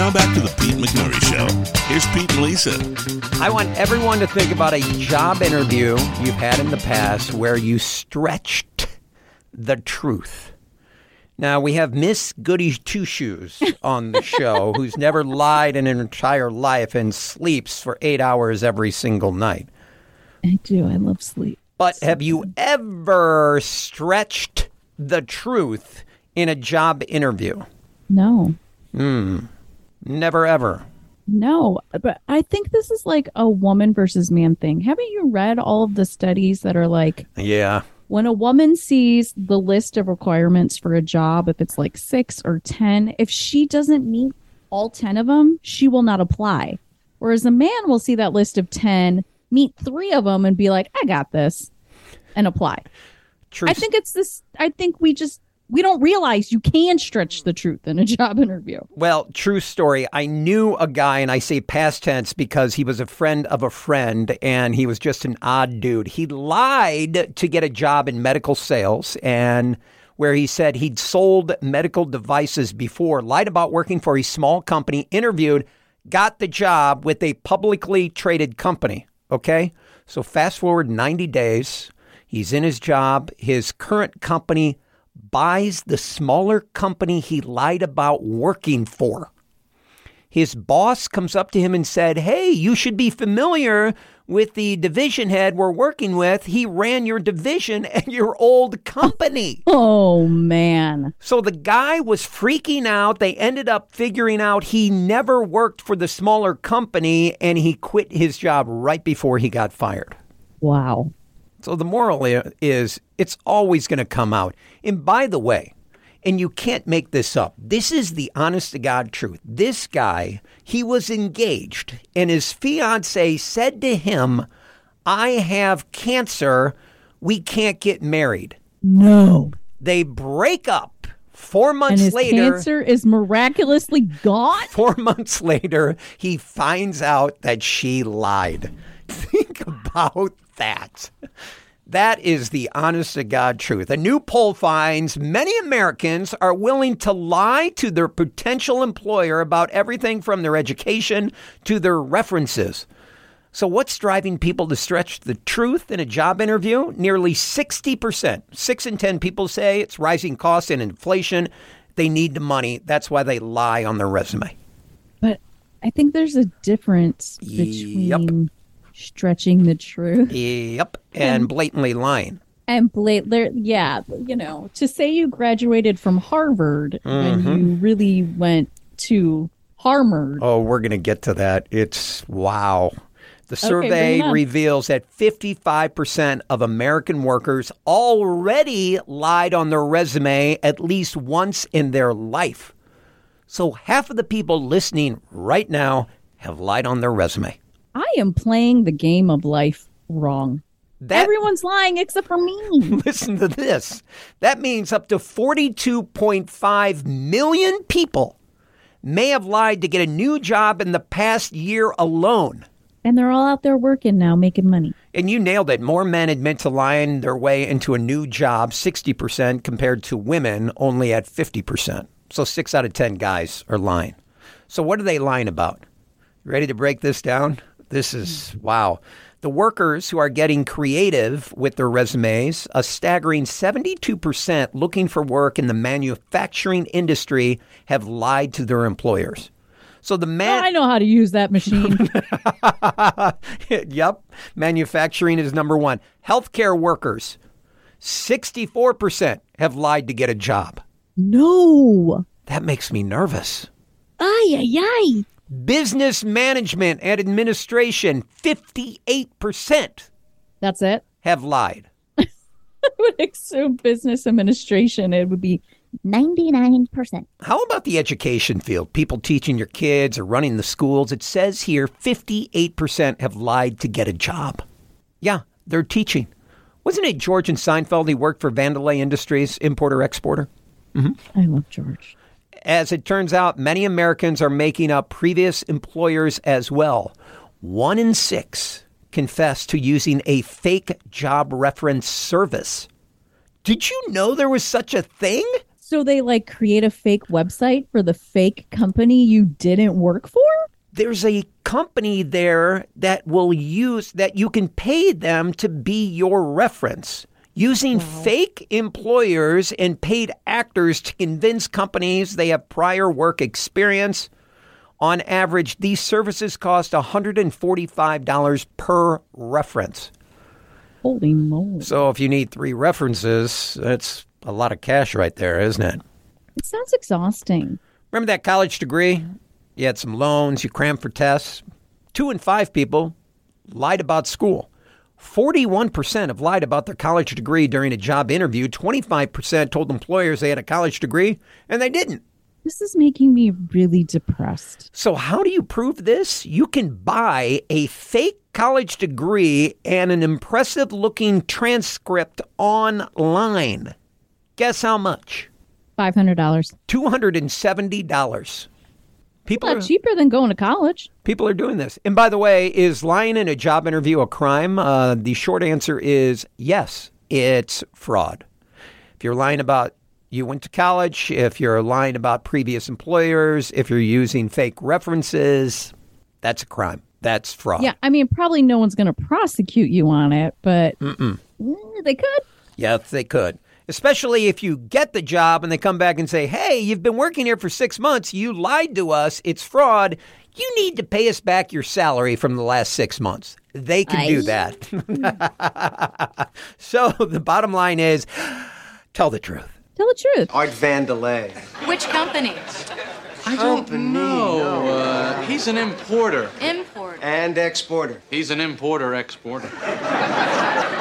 Now back to the Pete McMurray Show. Here's Pete and Lisa. I want everyone to think about a job interview you've had in the past where you stretched the truth. Now, we have Miss Goody Two Shoes on the show who's never lied in her entire life and sleeps for eight hours every single night. I do. I love sleep. But have you ever stretched the truth in a job interview? No. Hmm. Never ever. No, but I think this is like a woman versus man thing. Haven't you read all of the studies that are like Yeah. when a woman sees the list of requirements for a job, if it's like six or 10, if she doesn't meet all 10 of them, she will not apply. Whereas a man will see that list of 10, meet three of them, and be like, I got this, and apply. True. I think it's this, I think we just, we don't realize you can stretch the truth in a job interview. Well, true story. I knew a guy, and I say past tense because he was a friend of a friend, and he was just an odd dude. He lied to get a job in medical sales, and where he said he'd sold medical devices before, lied about working for a small company, interviewed, got the job with a publicly traded company. Okay? So fast forward 90 days. He's in his job. His current company buys the smaller company he lied about working for. His boss comes up to him and said, Hey, you should be familiar with the division head we're working with. He ran your division at your old company. Oh, man. So the guy was freaking out. They ended up figuring out he never worked for the smaller company and he quit his job right before he got fired. Wow. So the moral is it's always going to come out. And by the way, and you can't make this up. This is the honest to God truth. This guy, he was engaged, and his fiance said to him, I have cancer. We can't get married. No. They break up. Four And months his later, cancer is miraculously gone? four months later, he finds out that she lied. Think about that. That is the honest to God truth. A new poll finds many Americans are willing to lie to their potential employer about everything from their education to their references. So, what's driving people to stretch the truth in a job interview? Nearly 60%, six in 10 people say it's rising costs and inflation. They need the money. That's why they lie on their resume. But I think there's a difference Yep. Stretching the truth Yep. And blatantly lying. and blat there yeah, you know, to say you graduated from Harvard Mm-hmm. when you really went to Harvard. Oh, we're going to get to that. It's wow. The survey on. reveals that 55% of American workers already lied on their resume at least once in their life. So half of the people listening right now have lied on their resume. I am playing the game of life wrong. That Everyone's lying except for me. listen to this. That means up to 42.5 million people may have lied to get a new job in the past year alone. and they're all out there working now, making money. And you nailed it. More men admit to lying their way into a new job, 60%, compared to women only at 50%. So six out of 10 guys are lying. So what are they lying about? Ready to break this down? This is wow. The workers who are getting creative with their resumes, a staggering 72% looking for work in the manufacturing industry have lied to their employers. So the man I know how to use that machine. yep. Manufacturing is number one. Healthcare workers, 64% have lied to get a job. no. That makes me nervous. Ay, ay, ay. Business management and administration, 58% That's it. have lied. I would assume business administration, it would be 99%. How about the education field? People teaching your kids or running the schools. It says here 58% have lied to get a job. Yeah, they're teaching. Wasn't it George and Seinfeld? He worked for Vandelay Industries, importer exporter. Mm-hmm. I love George. As it turns out, many Americans are making up previous employers as well. One in six confess to using a fake job reference service. Did you know there was such a thing? So they like create a fake website for the fake company you didn't work for? There's a company there that will use that you can pay them to be your reference. Using fake employers and paid actors to convince companies they have prior work experience. On average, these services cost $145 per reference. Holy moly. So if you need three references, that's a lot of cash right there, isn't it? It sounds exhausting. Remember that college degree? You had some loans, you crammed for tests. Two in five people lied about school. 41% have lied about their college degree during a job interview. 25% told employers they had a college degree and they didn't. This is making me really depressed. So, how do you prove this? You can buy a fake college degree and an impressive looking transcript online. Guess how much? $500. $270. People are, cheaper than going to college. people are doing this. And by the way, is lying in a job interview a crime? Uh, the short answer is yes, it's fraud. If you're lying about you went to college, if you're lying about previous employers, if you're using fake references, that's a crime. That's fraud. Yeah, I mean, probably no one's going to prosecute you on it, but eh, they could. Yes, they could. Especially if you get the job and they come back and say, hey, you've been working here for six months. You lied to us. It's fraud. You need to pay us back your salary from the last six months. They can do that. so the bottom line is tell the truth. Tell the truth. Art Vandelay. Which company? I don't know. Uh, he's an importer. Importer. And exporter. He's an importer exporter.